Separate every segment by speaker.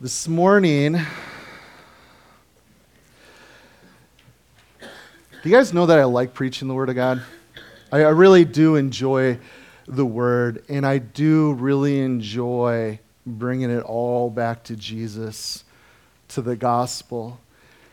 Speaker 1: This morning, do you guys know that I like preaching the Word of God? I, I really do enjoy the Word, and I do really enjoy bringing it all back to Jesus, to the gospel.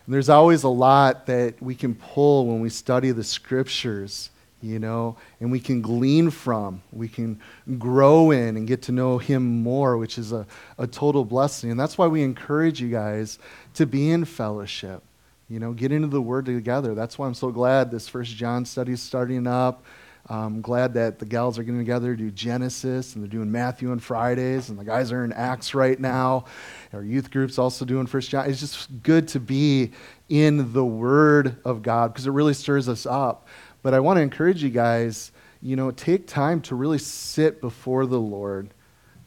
Speaker 1: And there's always a lot that we can pull when we study the Scriptures you know, and we can glean from, we can grow in and get to know Him more, which is a, a total blessing. And that's why we encourage you guys to be in fellowship, you know, get into the Word together. That's why I'm so glad this First John study is starting up. I'm glad that the gals are getting together to do Genesis and they're doing Matthew on Fridays and the guys are in Acts right now. Our youth group's also doing First John. It's just good to be in the Word of God because it really stirs us up. But I want to encourage you guys, you know, take time to really sit before the Lord,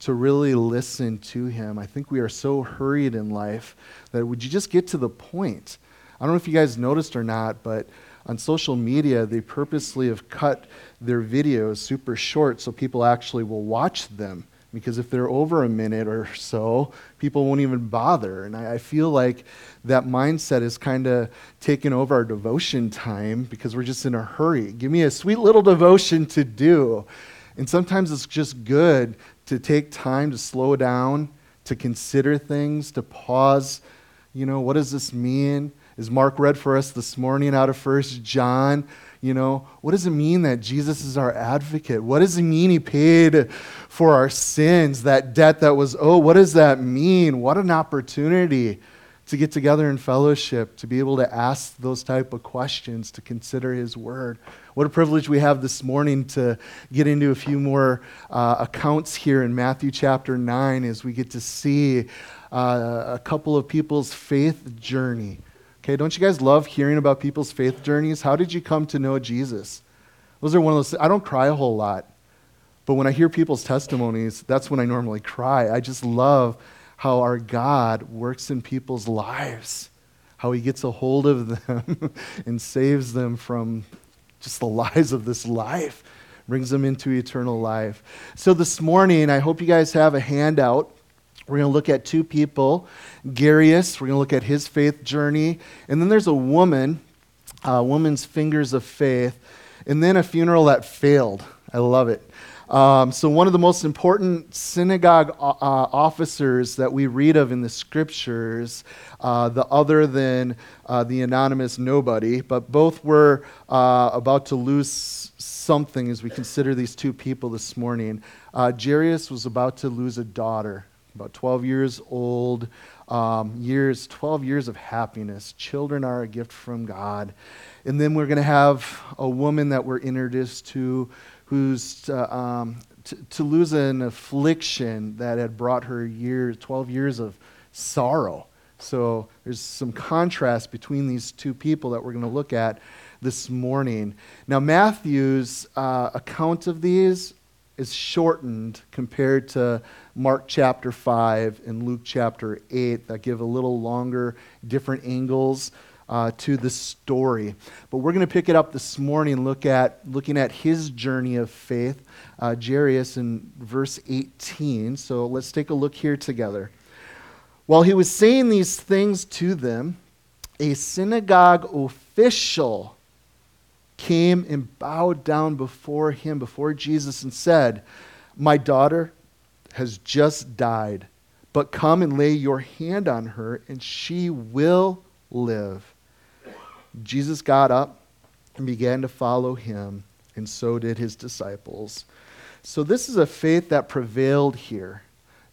Speaker 1: to really listen to Him. I think we are so hurried in life that would you just get to the point? I don't know if you guys noticed or not, but on social media, they purposely have cut their videos super short so people actually will watch them because if they're over a minute or so, people won't even bother. And I, I feel like that mindset is kind of taken over our devotion time because we're just in a hurry. Give me a sweet little devotion to do. And sometimes it's just good to take time to slow down, to consider things, to pause. You know, what does this mean? As Mark read for us this morning out of First John, you know, what does it mean that Jesus is our advocate? What does it mean he paid for our sins, that debt that was oh, what does that mean? What an opportunity to get together in fellowship, to be able to ask those type of questions, to consider his word. What a privilege we have this morning to get into a few more uh, accounts here in Matthew chapter 9 as we get to see uh, a couple of people's faith journey. Okay, don't you guys love hearing about people's faith journeys? How did you come to know Jesus? Those are one of those, I don't cry a whole lot, but when I hear people's testimonies, that's when I normally cry. I just love how our God works in people's lives, how he gets a hold of them and saves them from just the lies of this life, brings them into eternal life. So this morning, I hope you guys have a handout we're going to look at two people Jairus, we're going to look at his faith journey. And then there's a woman, a woman's fingers of faith. And then a funeral that failed. I love it. Um, so, one of the most important synagogue uh, officers that we read of in the scriptures, uh, the other than uh, the anonymous nobody, but both were uh, about to lose something as we consider these two people this morning. Uh, Jairus was about to lose a daughter about 12 years old. Um, years, 12 years of happiness. Children are a gift from God. And then we're going to have a woman that we're introduced to who's uh, um, t- to lose an affliction that had brought her years, 12 years of sorrow. So there's some contrast between these two people that we're going to look at this morning. Now, Matthew's uh, account of these is shortened compared to Mark chapter 5 and Luke chapter 8 that give a little longer, different angles uh, to the story. But we're going to pick it up this morning, look at, looking at his journey of faith, uh, Jairus in verse 18. So let's take a look here together. While he was saying these things to them, a synagogue official came and bowed down before him, before Jesus, and said, My daughter has just died, but come and lay your hand on her, and she will live. Jesus got up and began to follow him, and so did his disciples. So, this is a faith that prevailed here.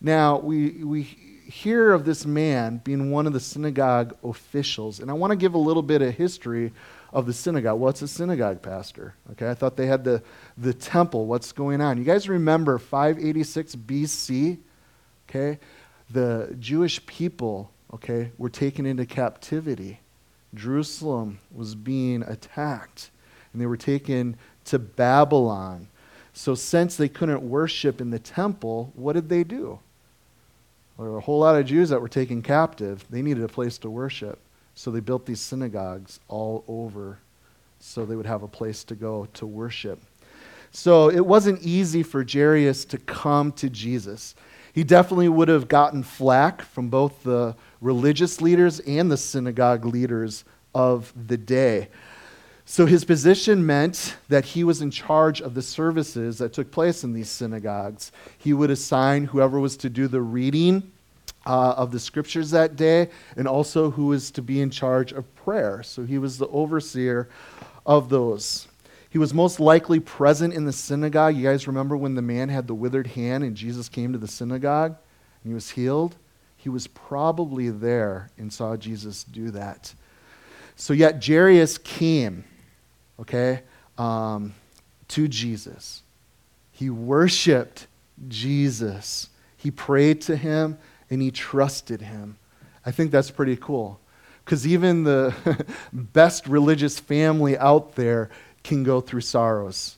Speaker 1: Now, we, we hear of this man being one of the synagogue officials, and I want to give a little bit of history of the synagogue. What's a synagogue, Pastor? Okay, I thought they had the, the temple. What's going on? You guys remember 586 BC? Okay, the Jewish people, okay, were taken into captivity. Jerusalem was being attacked, and they were taken to Babylon. So, since they couldn't worship in the temple, what did they do? Well, there were a whole lot of Jews that were taken captive. They needed a place to worship. So they built these synagogues all over so they would have a place to go to worship. So it wasn't easy for Jairus to come to Jesus. He definitely would have gotten flack from both the religious leaders and the synagogue leaders of the day. So his position meant that he was in charge of the services that took place in these synagogues. He would assign whoever was to do the reading uh, of the scriptures that day and also who was to be in charge of prayer. So he was the overseer of those. He was most likely present in the synagogue. You guys remember when the man had the withered hand and Jesus came to the synagogue and he was healed? He was probably there and saw Jesus do that. So yet Jairus came, okay, um, to Jesus. He worshiped Jesus. He prayed to him and he trusted him. I think that's pretty cool. Because even the best religious family out there can go through sorrows.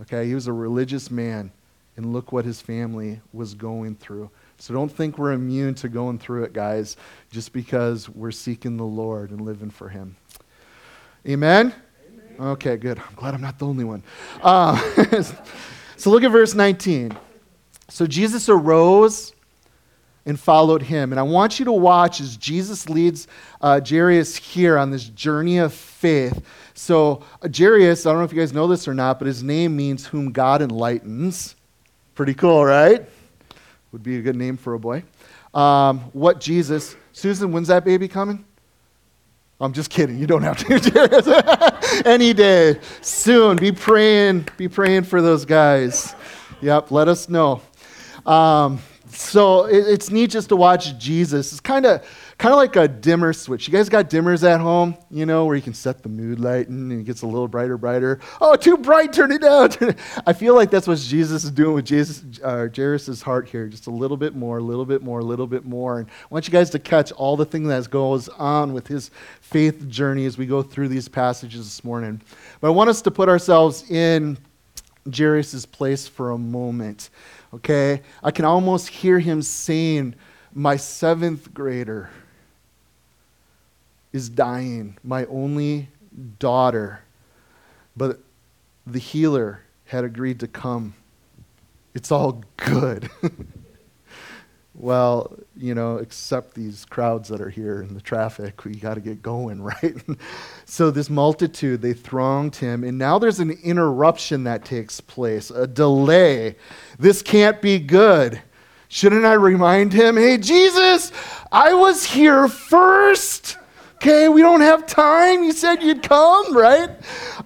Speaker 1: Okay, he was a religious man, and look what his family was going through. So don't think we're immune to going through it, guys, just because we're seeking the Lord and living for him. Amen? Amen. Okay, good. I'm glad I'm not the only one. Uh, so look at verse 19. So Jesus arose and followed him. And I want you to watch as Jesus leads uh, Jairus here on this journey of faith. So, uh, Jairus, I don't know if you guys know this or not, but his name means whom God enlightens. Pretty cool, right? Would be a good name for a boy. Um, what Jesus, Susan, when's that baby coming? I'm just kidding. You don't have to. Any day, soon. Be praying. Be praying for those guys. Yep. Let us know. Um, so it, it's neat just to watch Jesus. It's kind of kind of like a dimmer switch. You guys got dimmers at home, you know, where you can set the mood lighting and it gets a little brighter, brighter. Oh, too bright, turn it down. I feel like that's what Jesus is doing with Jesus, uh, Jairus' heart here. Just a little bit more, a little bit more, a little bit more. And I want you guys to catch all the things that goes on with his faith journey as we go through these passages this morning. But I want us to put ourselves in Jairus' place for a moment okay? I can almost hear him saying, My seventh grader is dying, my only daughter. But the healer had agreed to come. It's all good. well, you know, except these crowds that are here in the traffic, we got to get going, right? so this multitude, they thronged him, and now there's an interruption that takes place, a delay. This can't be good. Shouldn't I remind him, hey, Jesus, I was here first. Okay, we don't have time. You said you'd come, right?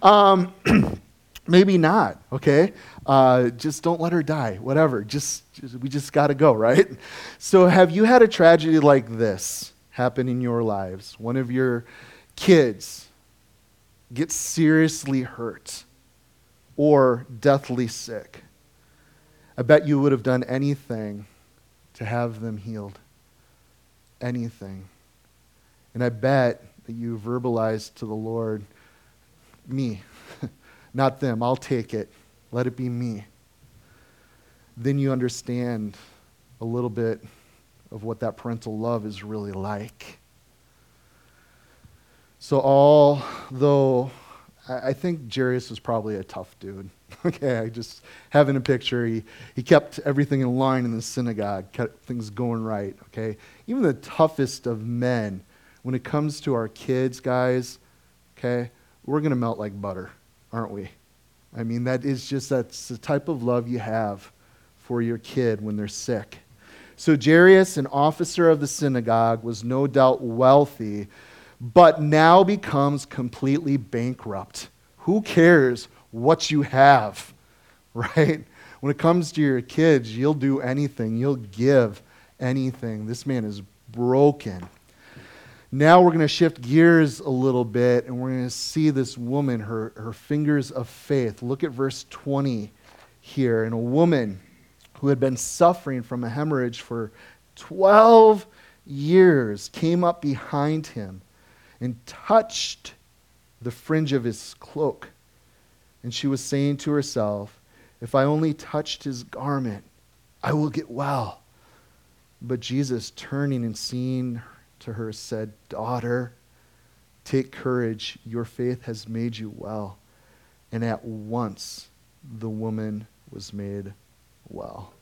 Speaker 1: Um, maybe not, okay? Uh, just don't let her die, whatever. Just, just we just got to go, right? So, have you had a tragedy like this happen in your lives? One of your kids gets seriously hurt or deathly sick. I bet you would have done anything to have them healed. Anything. And I bet that you verbalized to the Lord, me, not them, I'll take it. Let it be me. Then you understand a little bit of what that parental love is really like. So, although I think Jairus was probably a tough dude. okay, I just having a picture. He, he kept everything in line in the synagogue, kept things going right. Okay, even the toughest of men, when it comes to our kids, guys, okay, we're to melt like butter, aren't we? I mean, that is just that's the type of love you have for your kid when they're sick. So Jairus, an officer of the synagogue, was no doubt wealthy, but now becomes completely bankrupt. Who cares what you have, right? When it comes to your kids, you'll do anything, you'll give anything. This man is broken. Now we're going to shift gears a little bit and we're going to see this woman, her, her fingers of faith. Look at verse 20 here. And a woman who had been suffering from a hemorrhage for 12 years came up behind him and touched the fringe of his cloak. And she was saying to herself, If I only touched his garment, I will get well. But Jesus, turning and seeing to her said, Daughter, take courage. Your faith has made you well. And at once the woman was made well.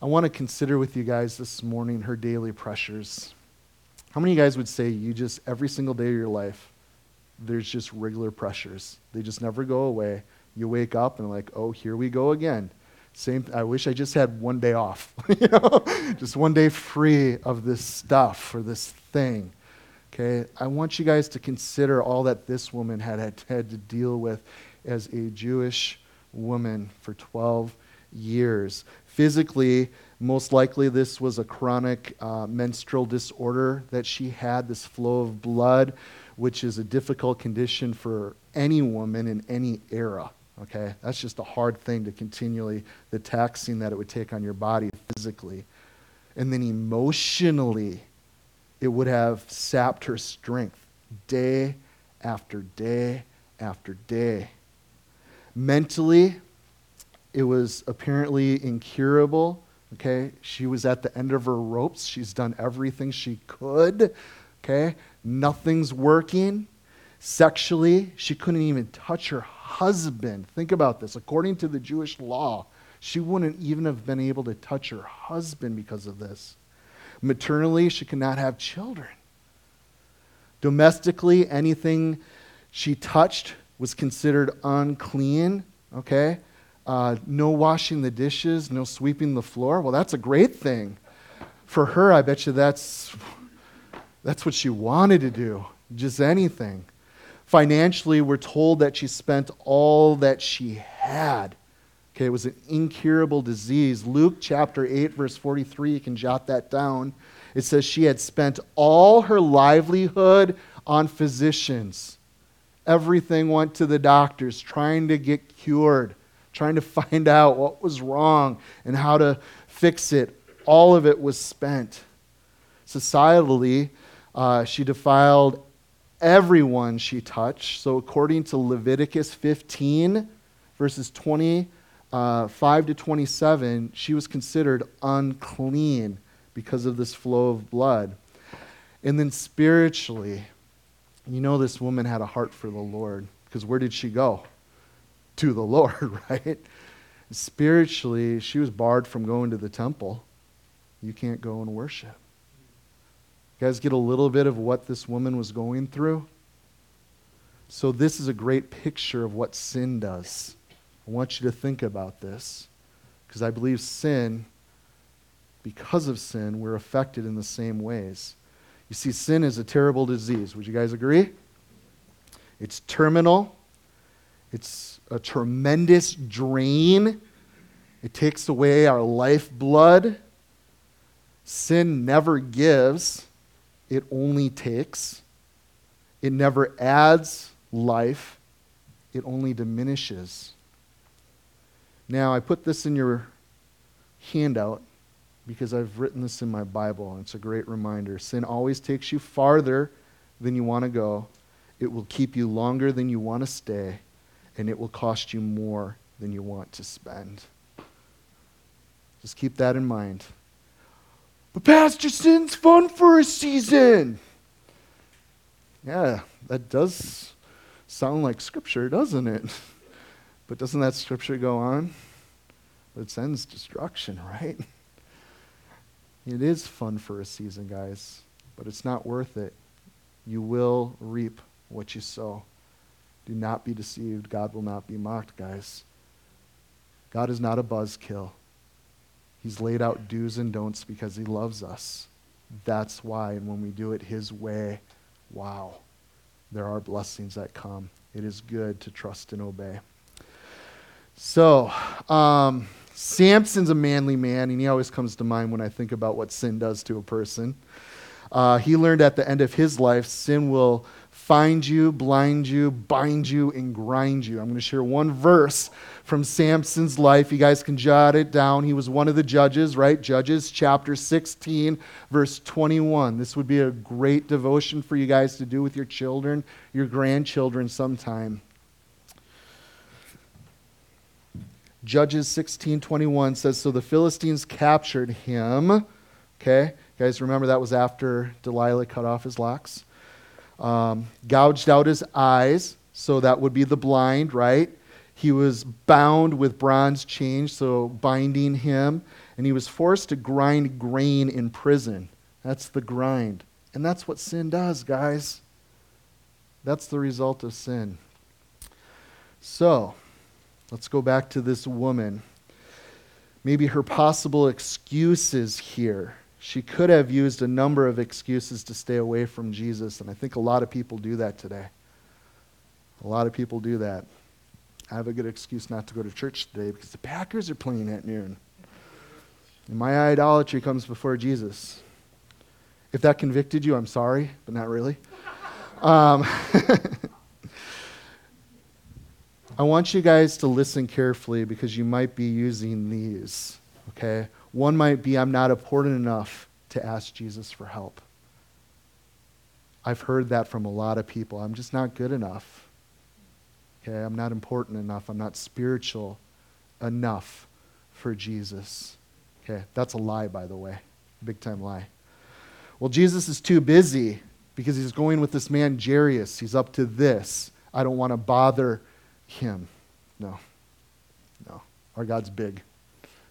Speaker 1: I want to consider with you guys this morning her daily pressures. How many of you guys would say you just, every single day of your life, there's just regular pressures? They just never go away. You wake up and like, oh, here we go again. Same. I wish I just had one day off, you know, just one day free of this stuff or this thing. Okay, I want you guys to consider all that this woman had, had, had to deal with as a Jewish woman for 12 years. Physically, most likely this was a chronic uh, menstrual disorder that she had, this flow of blood, which is a difficult condition for any woman in any era. Okay, that's just a hard thing to continually, the taxing that it would take on your body physically. And then emotionally, it would have sapped her strength day after day after day. Mentally, it was apparently incurable. Okay, she was at the end of her ropes. She's done everything she could. Okay, nothing's working. Sexually, she couldn't even touch her husband. Think about this. According to the Jewish law, she wouldn't even have been able to touch her husband because of this. Maternally, she could not have children. Domestically, anything she touched was considered unclean, okay? Uh, no washing the dishes, no sweeping the floor. Well, that's a great thing. For her, I bet you that's, that's what she wanted to do, just anything. Financially, we're told that she spent all that she had. Okay, it was an incurable disease. Luke chapter 8, verse 43, you can jot that down. It says she had spent all her livelihood on physicians. Everything went to the doctors, trying to get cured, trying to find out what was wrong and how to fix it. All of it was spent. Societally, uh, she defiled everyone she touched. So, according to Leviticus 15, verses 25 uh, to 27, she was considered unclean because of this flow of blood. And then spiritually, you know, this woman had a heart for the Lord because where did she go? To the Lord, right? Spiritually, she was barred from going to the temple. You can't go and worship. You guys get a little bit of what this woman was going through? So, this is a great picture of what sin does. I want you to think about this because I believe sin, because of sin, we're affected in the same ways. You see, sin is a terrible disease. Would you guys agree? It's terminal, it's a tremendous drain. It takes away our lifeblood. Sin never gives, it only takes. It never adds life, it only diminishes. Now, I put this in your handout because I've written this in my Bible, and it's a great reminder. Sin always takes you farther than you want to go, it will keep you longer than you want to stay, and it will cost you more than you want to spend. Just keep that in mind. But, Pastor, sin's fun for a season. Yeah, that does sound like Scripture, doesn't it? But doesn't that Scripture go on? It sends destruction, right? It is fun for a season, guys, but it's not worth it. You will reap what you sow. Do not be deceived. God will not be mocked, guys. God is not a buzzkill. He's laid out do's and don'ts because he loves us. That's why, and when we do it his way, wow, there are blessings that come. It is good to trust and obey. So, um, Samson's a manly man, and he always comes to mind when I think about what sin does to a person. Uh, he learned at the end of his life sin will find you, blind you, bind you, and grind you. I'm going to share one verse from Samson's life. You guys can jot it down. He was one of the judges, right? Judges chapter 16, verse 21. This would be a great devotion for you guys to do with your children, your grandchildren sometime. Judges 16:21 says so the Philistines captured him. Okay? You guys remember that was after Delilah cut off his locks. Um, gouged out his eyes, so that would be the blind, right? He was bound with bronze chains, so binding him. and he was forced to grind grain in prison. That's the grind. And that's what sin does, guys. That's the result of sin. So, let's go back to this woman. Maybe her possible excuses here. She could have used a number of excuses to stay away from Jesus, and I think a lot of people do that today. A lot of people do that. I have a good excuse not to go to church today because the Packers are playing at noon. And my idolatry comes before Jesus. If that convicted you, I'm sorry, but not really. Um, I want you guys to listen carefully because you might be using these, okay? One might be I'm not important enough to ask Jesus for help. I've heard that from a lot of people. I'm just not good enough. Okay, I'm not important enough. I'm not spiritual enough for Jesus. Okay, that's a lie, by the way. Big time lie. Well, Jesus is too busy because he's going with this man, Jairus. He's up to this. I don't want to bother him. No. No. Our God's big.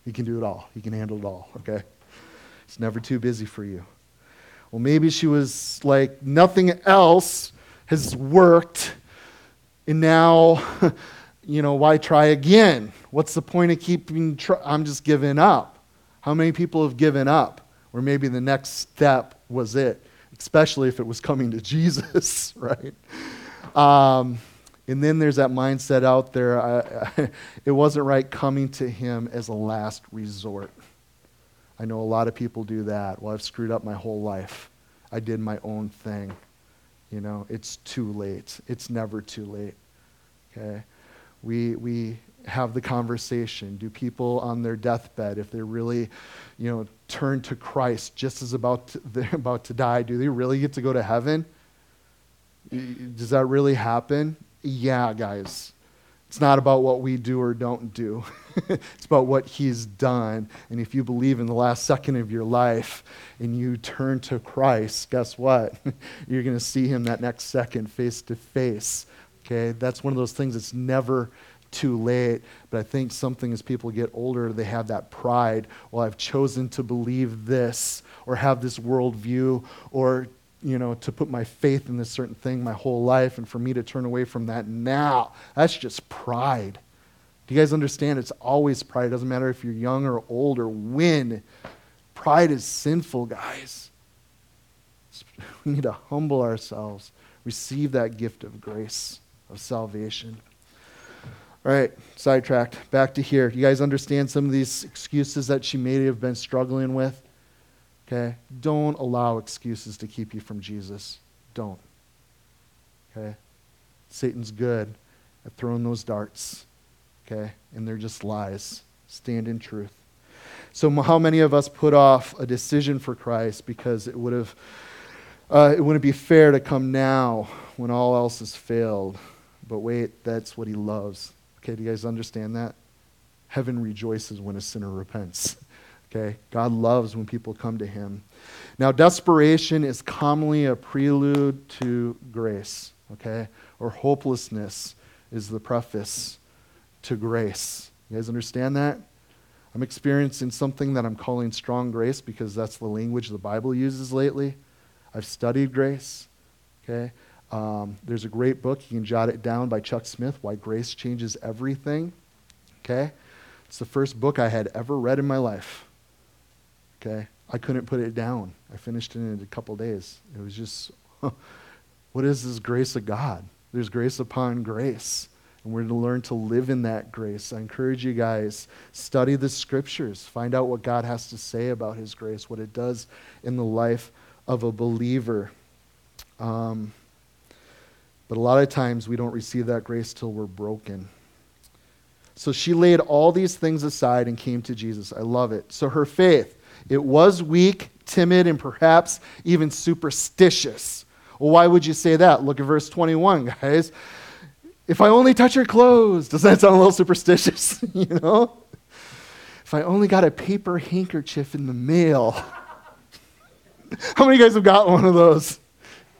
Speaker 1: He can do it all, He can handle it all, okay? It's never too busy for you. Well, maybe she was like, nothing else has worked, and now, you know, why try again? What's the point of keeping? I'm just giving up. How many people have given up? Or maybe the next step was it, especially if it was coming to Jesus, right? Um, and then there's that mindset out there I, I, it wasn't right coming to him as a last resort. I know a lot of people do that. Well, I've screwed up my whole life. I did my own thing. You know, it's too late. It's never too late. Okay? We, we have the conversation. Do people on their deathbed, if they really, you know, turn to Christ just as about to, they're about to die, do they really get to go to heaven? Does that really happen? Yeah, guys, it's not about what we do or don't do. it's about what he's done. And if you believe in the last second of your life and you turn to Christ, guess what? You're going to see him that next second face to face. Okay? That's one of those things that's never too late. But I think something as people get older, they have that pride. Well, I've chosen to believe this or have this worldview or you know, to put my faith in this certain thing my whole life and for me to turn away from that now. That's just pride. Do you guys understand? It's always pride. It doesn't matter if you're young or old or when. Pride is sinful, guys. We need to humble ourselves, receive that gift of grace, of salvation. All right, sidetracked. Back to here. You guys understand some of these excuses that she may have been struggling with? Okay? Don't allow excuses to keep you from Jesus. Don't. Okay? Satan's good at throwing those darts. Okay? And they're just lies. Stand in truth. So, how many of us put off a decision for Christ because it would have, uh, it wouldn't be fair to come now when all else has failed? But wait, that's what He loves. Okay, do you guys understand that? Heaven rejoices when a sinner repents. Okay? God loves when people come to him. Now, desperation is commonly a prelude to grace, okay? Or hopelessness is the preface to grace. You guys understand that? I'm experiencing something that I'm calling strong grace because that's the language the Bible uses lately. I've studied grace, okay? Um, there's a great book, you can jot it down by Chuck Smith, Why Grace Changes Everything, okay? It's the first book I had ever read in my life. Okay? I couldn't put it down. I finished it in a couple days. It was just, what is this grace of God? There's grace upon grace. And we're to learn to live in that grace. I encourage you guys, study the scriptures. Find out what God has to say about his grace, what it does in the life of a believer. Um, but a lot of times we don't receive that grace till we're broken. So she laid all these things aside and came to Jesus. I love it. So her faith, it was weak, timid, and perhaps even superstitious. Well, why would you say that? Look at verse 21, guys. If I only touch her clothes, does that sound a little superstitious? you know? If I only got a paper handkerchief in the mail. How many of you guys have got one of those?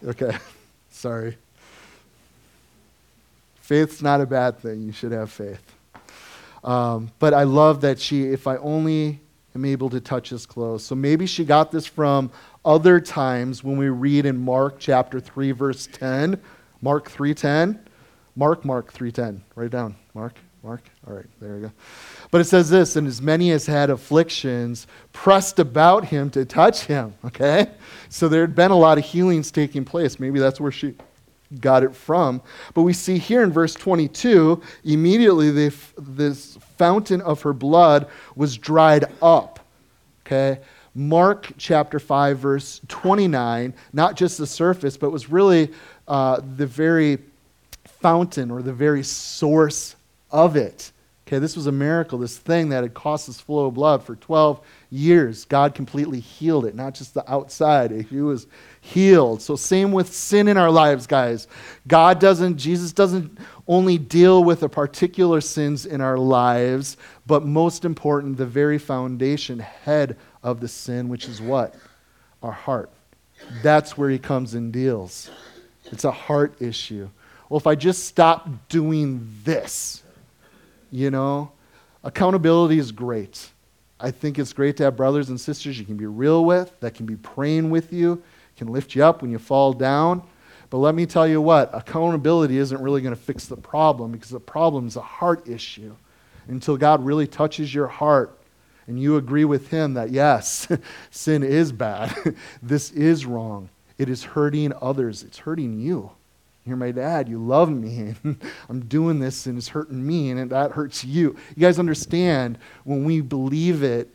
Speaker 1: Okay, sorry. Faith's not a bad thing. You should have faith. Um, but I love that she, if I only am able to touch his clothes. So maybe she got this from other times when we read in Mark chapter 3 verse 10. Mark 3:10. Mark Mark 3:10. Write it down. Mark Mark. All right, there we go. But it says this, and as many as had afflictions pressed about him to touch him, okay? So there had been a lot of healings taking place. Maybe that's where she got it from. But we see here in verse 22, immediately the, this fountain of her blood was dried up. Okay? Mark chapter 5, verse 29, not just the surface, but was really uh, the very fountain or the very source of it. Okay, this was a miracle, this thing that had caused this flow of blood for 12 years. God completely healed it, not just the outside. He was healed. So, same with sin in our lives, guys. God doesn't, Jesus doesn't only deal with the particular sins in our lives, but most important, the very foundation, head of the sin, which is what? Our heart. That's where He comes and deals. It's a heart issue. Well, if I just stop doing this, you know, accountability is great. I think it's great to have brothers and sisters you can be real with, that can be praying with you, can lift you up when you fall down. But let me tell you what, accountability isn't really going to fix the problem because the problem is a heart issue. Until God really touches your heart and you agree with Him that, yes, sin is bad, this is wrong, it is hurting others, it's hurting you. You're my dad. You love me. And I'm doing this and it's hurting me and that hurts you. You guys understand when we believe it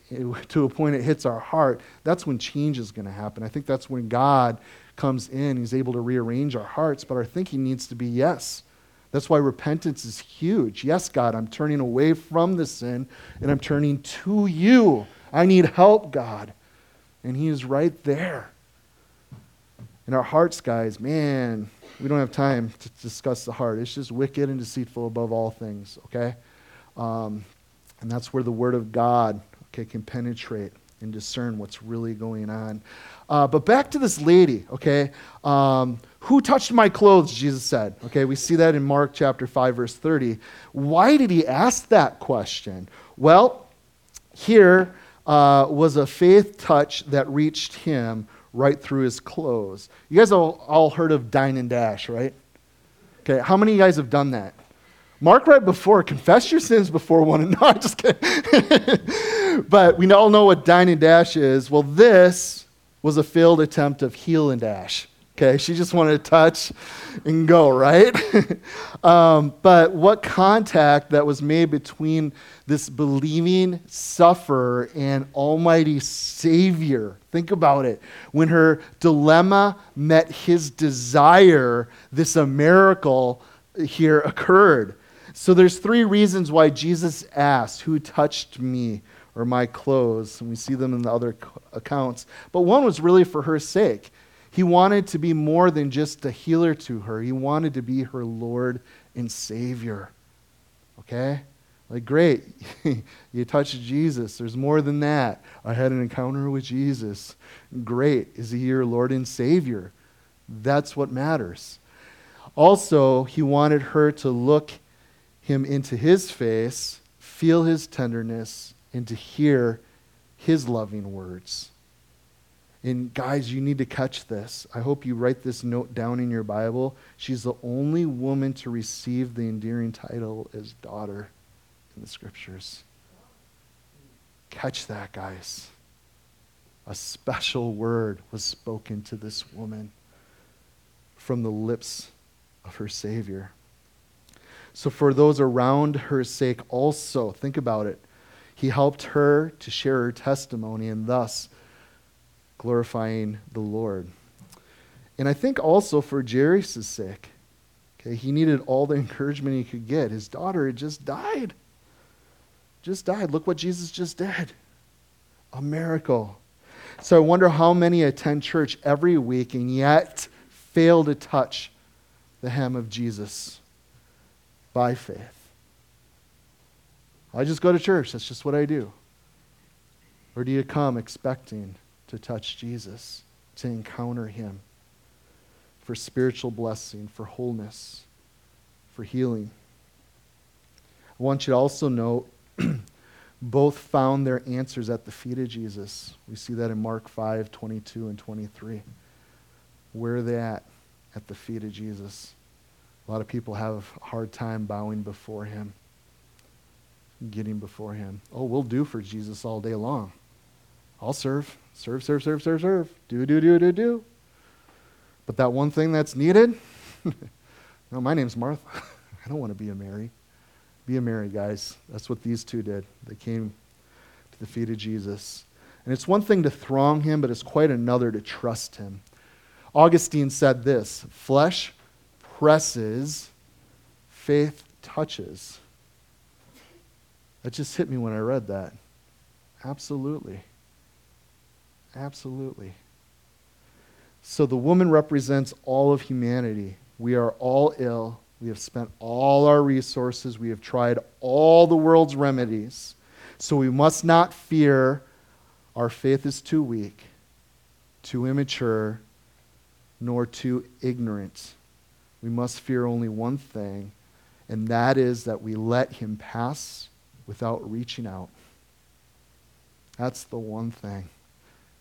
Speaker 1: to a point it hits our heart, that's when change is going to happen. I think that's when God comes in. He's able to rearrange our hearts, but our thinking needs to be yes. That's why repentance is huge. Yes, God, I'm turning away from the sin and I'm turning to you. I need help, God. And He is right there. In our hearts, guys, man, we don't have time to discuss the heart. It's just wicked and deceitful above all things, okay? Um, and that's where the Word of God, okay, can penetrate and discern what's really going on. Uh, but back to this lady, okay? Um, who touched my clothes, Jesus said. Okay, we see that in Mark chapter 5, verse 30. Why did he ask that question? Well, here uh, was a faith touch that reached him right through his clothes. You guys all, all heard of dine and dash, right? Okay, how many of you guys have done that? Mark right before, confess your sins before one another. No, just kidding. but we all know what dine and dash is. Well, this was a failed attempt of heal and dash. Okay, she just wanted to touch and go, right? um, but what contact that was made between this believing sufferer and Almighty Savior? Think about it. When her dilemma met his desire, this a miracle here occurred. So there's three reasons why Jesus asked, Who touched me or my clothes? And we see them in the other accounts. But one was really for her sake. He wanted to be more than just a healer to her, he wanted to be her Lord and Savior. Okay? Like, great, you touched Jesus. There's more than that. I had an encounter with Jesus. Great. Is he your Lord and Savior? That's what matters. Also, he wanted her to look him into his face, feel his tenderness, and to hear his loving words. And guys, you need to catch this. I hope you write this note down in your Bible. She's the only woman to receive the endearing title as daughter in the scriptures. Catch that, guys. A special word was spoken to this woman from the lips of her Savior. So, for those around her sake, also, think about it. He helped her to share her testimony and thus glorifying the Lord. And I think also for Jairus' sake, okay, he needed all the encouragement he could get. His daughter had just died. Just died. Look what Jesus just did. A miracle. So I wonder how many attend church every week and yet fail to touch the hem of Jesus by faith. I just go to church. That's just what I do. Or do you come expecting to touch Jesus, to encounter him for spiritual blessing, for wholeness, for healing. I want you to also note both found their answers at the feet of Jesus. We see that in Mark 5 22 and 23. Where are they at? At the feet of Jesus. A lot of people have a hard time bowing before him, getting before him. Oh, we'll do for Jesus all day long. I'll serve. Serve, serve, serve, serve, serve. Do, do, do, do, do. But that one thing that's needed, no, my name's Martha. I don't want to be a Mary. Be a Mary, guys. That's what these two did. They came to the feet of Jesus. And it's one thing to throng him, but it's quite another to trust him. Augustine said this flesh presses, faith touches. That just hit me when I read that. Absolutely. Absolutely. So the woman represents all of humanity. We are all ill. We have spent all our resources. We have tried all the world's remedies. So we must not fear our faith is too weak, too immature, nor too ignorant. We must fear only one thing, and that is that we let him pass without reaching out. That's the one thing.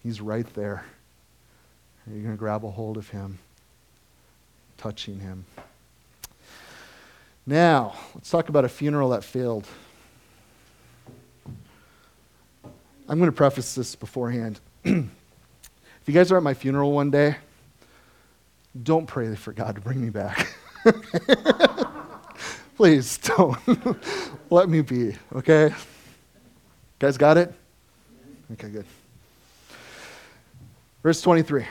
Speaker 1: He's right there. You're going to grab a hold of him, touching him. Now, let's talk about a funeral that failed. I'm going to preface this beforehand. if you guys are at my funeral one day, don't pray for God to bring me back. Please don't. Let me be, okay? You Guys got it? Okay, good. Verse 23.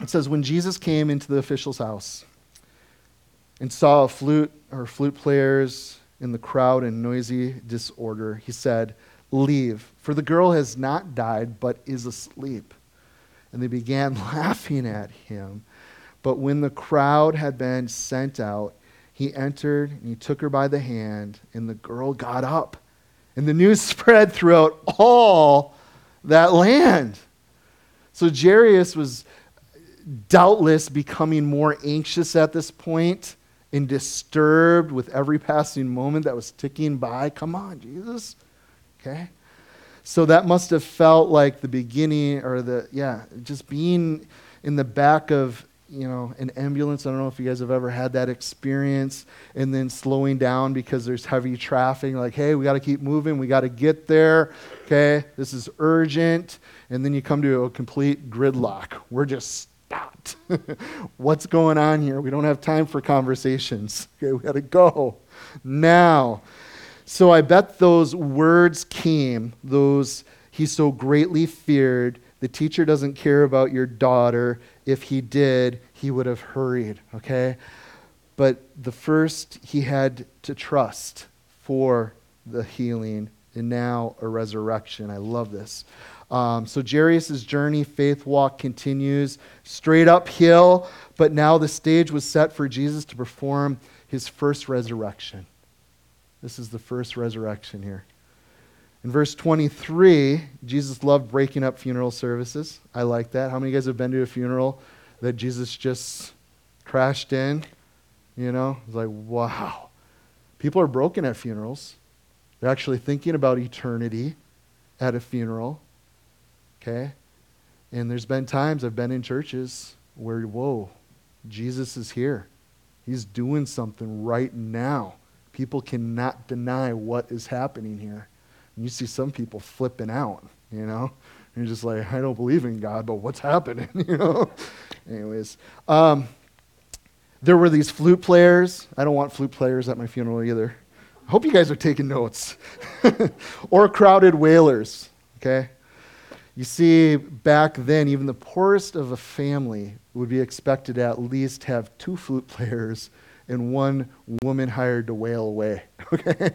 Speaker 1: It says, When Jesus came into the official's house, and saw a flute or flute players in the crowd in noisy disorder, he said, Leave, for the girl has not died, but is asleep. And they began laughing at him. But when the crowd had been sent out, he entered and he took her by the hand, and the girl got up. And the news spread throughout all that land. So Jairus was doubtless becoming more anxious at this point and disturbed with every passing moment that was ticking by. Come on, Jesus. Okay? So that must have felt like the beginning or the, yeah, just being in the back of, you know, an ambulance. I don't know if you guys have ever had that experience and then slowing down because there's heavy traffic. Like, hey, we got to keep moving. We got to get there. Okay? This is urgent. And then you come to a complete gridlock. We're just stopped. What's going on here? We don't have time for conversations. Okay, we got to go now. So I bet those words came, those he so greatly feared. The teacher doesn't care about your daughter. If he did, he would have hurried, okay? But the first he had to trust for the healing and now a resurrection. I love this. Um, so Jairus' journey, faith walk continues straight uphill, but now the stage was set for Jesus to perform his first resurrection. This is the first resurrection here. In verse 23, Jesus loved breaking up funeral services. I like that. How many of you guys have been to a funeral that Jesus just crashed in? You know, it's like, wow. People are broken at funerals. They're actually thinking about eternity at a funeral. Okay? And there's been times I've been in churches where, whoa, Jesus is here. He's doing something right now. People cannot deny what is happening here. You see some people flipping out, you know? And you're just like, I don't believe in God, but what's happening, you know? Anyways, um, there were these flute players. I don't want flute players at my funeral either. I hope you guys are taking notes. or crowded wailers, okay? You see, back then, even the poorest of a family would be expected to at least have two flute players and one woman hired to wail away. Okay?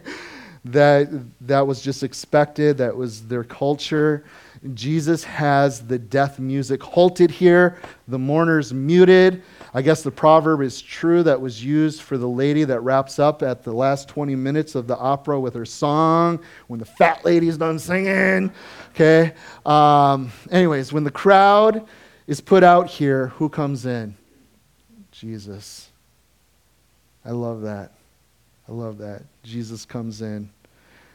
Speaker 1: That, that was just expected, that was their culture. Jesus has the death music halted here, the mourners muted. I guess the proverb is true that was used for the lady that wraps up at the last 20 minutes of the opera with her song when the fat lady's done singing. Okay? Um, anyways, when the crowd is put out here, who comes in? Jesus. I love that. I love that. Jesus comes in.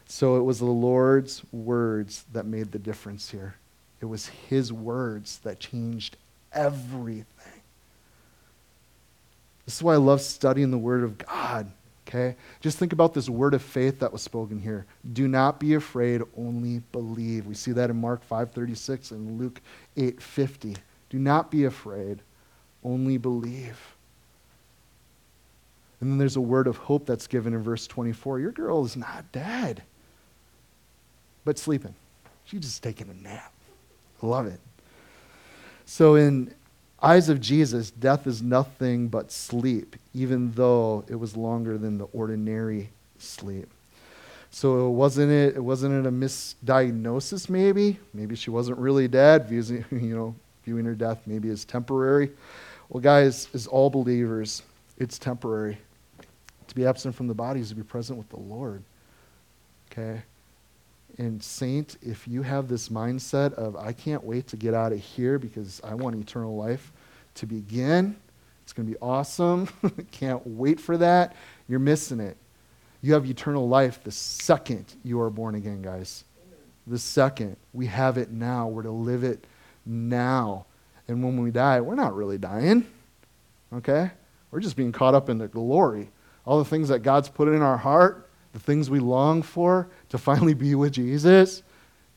Speaker 1: So it was the Lord's words that made the difference here. It was his words that changed everything. This is why I love studying the Word of God. Okay? Just think about this word of faith that was spoken here. Do not be afraid, only believe. We see that in Mark 5:36 and Luke 8:50. Do not be afraid, only believe. And then there's a word of hope that's given in verse 24. Your girl is not dead, but sleeping. She's just taking a nap. Love it. So in eyes of Jesus, death is nothing but sleep, even though it was longer than the ordinary sleep. So wasn't it? Wasn't it a misdiagnosis? Maybe, maybe she wasn't really dead. Viewing, you know, viewing her death maybe as temporary. Well, guys, as all believers, it's temporary. To be absent from the body is to be present with the Lord. Okay. And, Saint, if you have this mindset of, I can't wait to get out of here because I want eternal life to begin, it's going to be awesome. can't wait for that. You're missing it. You have eternal life the second you are born again, guys. The second. We have it now. We're to live it now. And when we die, we're not really dying. Okay? We're just being caught up in the glory. All the things that God's put in our heart, the things we long for to finally be with Jesus,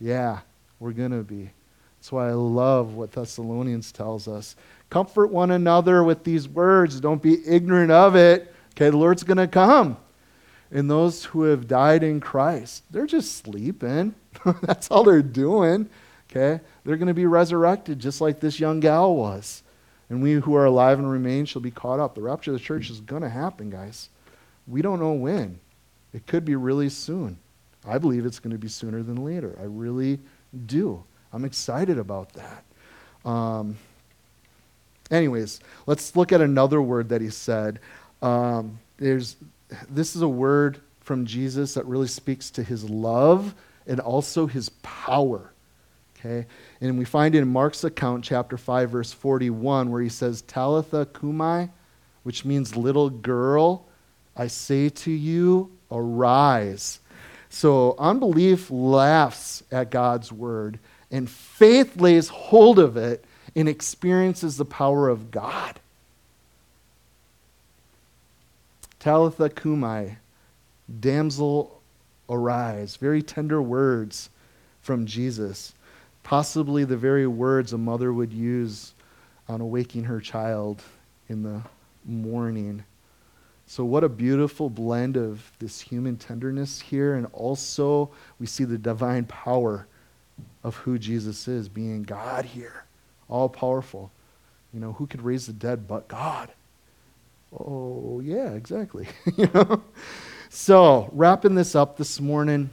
Speaker 1: yeah, we're going to be. That's why I love what Thessalonians tells us. Comfort one another with these words. Don't be ignorant of it. Okay, the Lord's going to come. And those who have died in Christ, they're just sleeping. That's all they're doing. Okay? They're going to be resurrected just like this young gal was. And we who are alive and remain shall be caught up. The rapture of the church is going to happen, guys. We don't know when. It could be really soon. I believe it's going to be sooner than later. I really do. I'm excited about that. Um, anyways, let's look at another word that he said. Um, there's, this is a word from Jesus that really speaks to his love and also his power. Okay? And we find it in Mark's account, chapter 5, verse 41, where he says, Talitha cumi, which means little girl, I say to you, arise. So unbelief laughs at God's word, and faith lays hold of it and experiences the power of God. Talitha cumi, damsel, arise. Very tender words from Jesus. Possibly the very words a mother would use on awaking her child in the morning. So, what a beautiful blend of this human tenderness here, and also we see the divine power of who Jesus is, being God here, all powerful. You know, who could raise the dead but God? Oh, yeah, exactly. you know? So, wrapping this up this morning,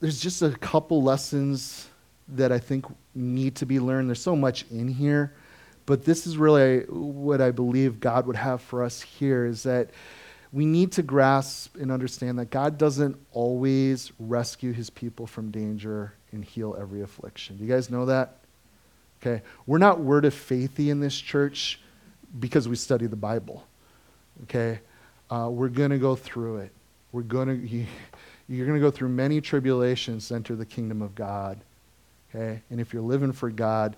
Speaker 1: there's just a couple lessons that I think need to be learned. There's so much in here, but this is really what I believe God would have for us here is that we need to grasp and understand that God doesn't always rescue his people from danger and heal every affliction. Do you guys know that? Okay. We're not word of faithy in this church because we study the Bible. Okay. Uh, we're going to go through it. We're going to, you're going to go through many tribulations to enter the kingdom of God. Okay? And if you're living for God,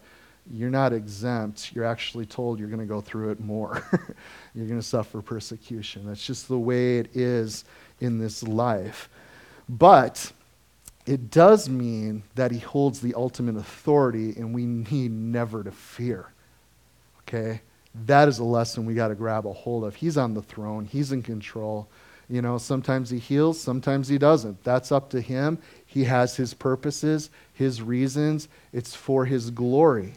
Speaker 1: you're not exempt. You're actually told you're going to go through it more. you're going to suffer persecution. That's just the way it is in this life. But it does mean that he holds the ultimate authority and we need never to fear. Okay? That is a lesson we got to grab a hold of. He's on the throne, he's in control. You know, sometimes he heals, sometimes he doesn't. That's up to him. He has his purposes, his reasons. It's for his glory.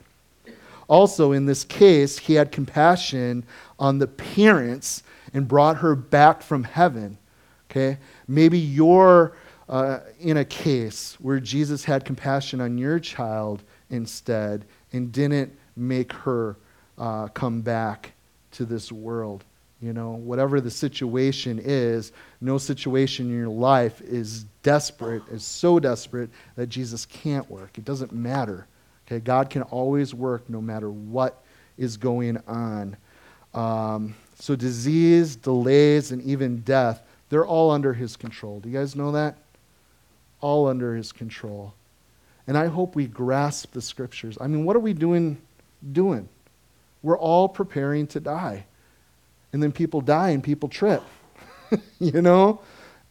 Speaker 1: Also, in this case, he had compassion on the parents and brought her back from heaven. Okay? Maybe you're uh, in a case where Jesus had compassion on your child instead and didn't make her uh, come back to this world. You know, whatever the situation is, no situation in your life is desperate, is so desperate that Jesus can't work. It doesn't matter. Okay, God can always work no matter what is going on. Um, so, disease, delays, and even death They're all under his control. Do you guys know that? All under his control. And I hope we grasp the scriptures. I mean, what are we doing doing? We're all preparing to die. And then people die and people trip. you know?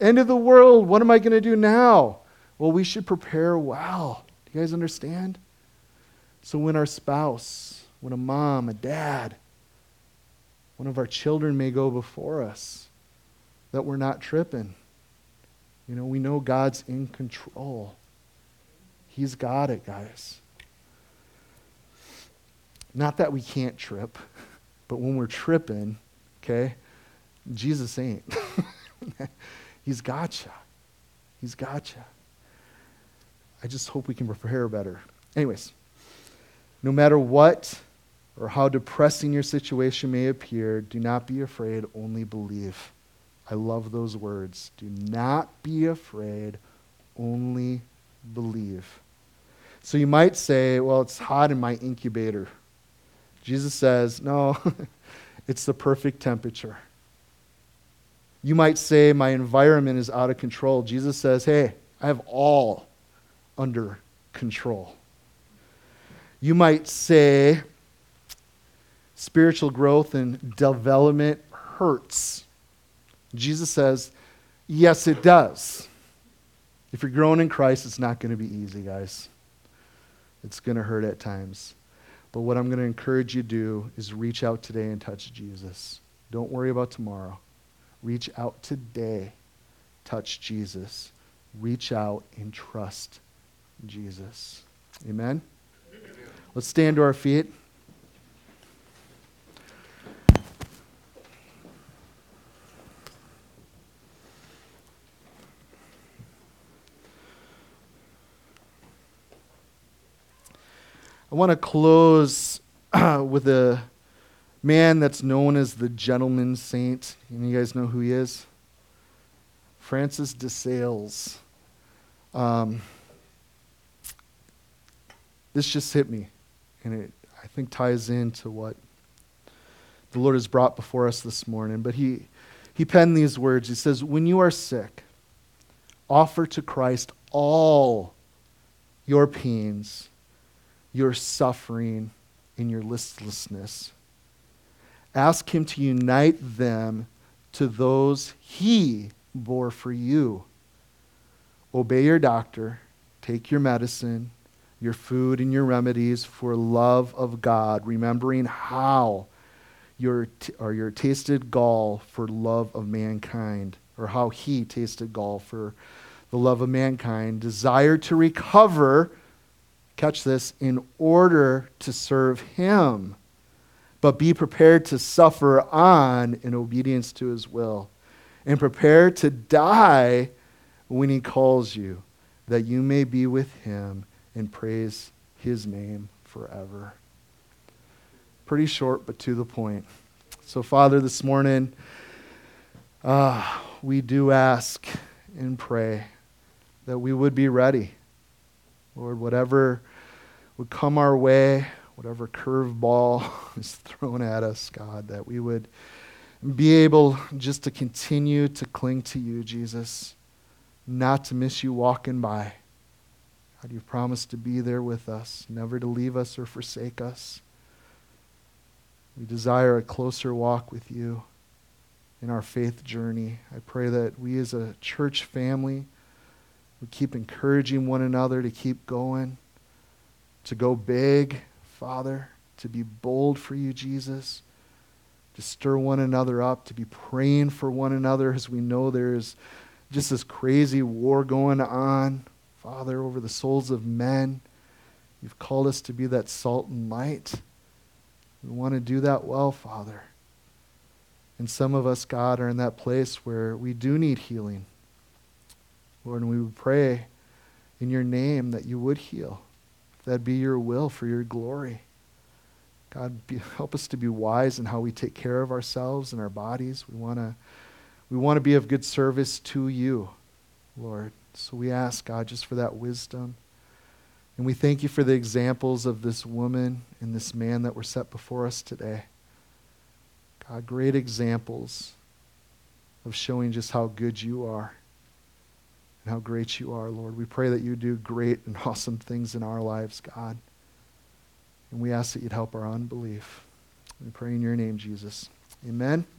Speaker 1: End of the world. What am I going to do now? Well, we should prepare well. Do you guys understand? So when our spouse, when a mom, a dad, one of our children may go before us, that we're not tripping. You know, we know God's in control. He's got it, guys. Not that we can't trip, but when we're tripping, okay, Jesus ain't. He's gotcha. He's gotcha. I just hope we can prepare better. Anyways, no matter what or how depressing your situation may appear, do not be afraid, only believe. I love those words. Do not be afraid, only believe. So you might say, well, it's hot in my incubator. Jesus says, no, it's the perfect temperature. You might say, my environment is out of control. Jesus says, hey, I have all under control. You might say, spiritual growth and development hurts. Jesus says, yes, it does. If you're growing in Christ, it's not going to be easy, guys. It's going to hurt at times. But what I'm going to encourage you to do is reach out today and touch Jesus. Don't worry about tomorrow. Reach out today. Touch Jesus. Reach out and trust Jesus. Amen? Let's stand to our feet. I want to close with a man that's known as the gentleman saint. And you guys know who he is? Francis de Sales. Um, this just hit me, and it I think ties into what the Lord has brought before us this morning. But he he penned these words. He says, "When you are sick, offer to Christ all your pains, your suffering, and your listlessness." Ask Him to unite them to those He bore for you. Obey your doctor, take your medicine, your food, and your remedies for love of God, remembering how your, t- or your tasted gall for love of mankind, or how He tasted gall for the love of mankind. Desire to recover, catch this, in order to serve Him but be prepared to suffer on in obedience to his will, and prepare to die when he calls you, that you may be with him and praise his name forever. Pretty short, but to the point. So, Father, this morning, uh, we do ask and pray that we would be ready. Lord, whatever would come our way, whatever curveball is thrown at us, God, that we would be able just to continue to cling to you, Jesus, not to miss you walking by. God, you've promised to be there with us, never to leave us or forsake us. We desire a closer walk with you in our faith journey. I pray that we as a church family would keep encouraging one another to keep going, to go big, Father, to be bold for you, Jesus, to stir one another up, to be praying for one another as we know there's just this crazy war going on, Father, over the souls of men. You've called us to be that salt and light. We want to do that well, Father. And some of us, God, are in that place where we do need healing. Lord, and we would pray in your name that you would heal That'd be your will for your glory. God, be, help us to be wise in how we take care of ourselves and our bodies. We want to we want to be of good service to you, Lord. So we ask, God, just for that wisdom. And we thank you for the examples of this woman and this man that were set before us today. God, great examples of showing just how good you are and how great you are, Lord. We pray that you do great and awesome things in our lives, God. And we ask that you'd help our unbelief. We pray in your name, Jesus. Amen.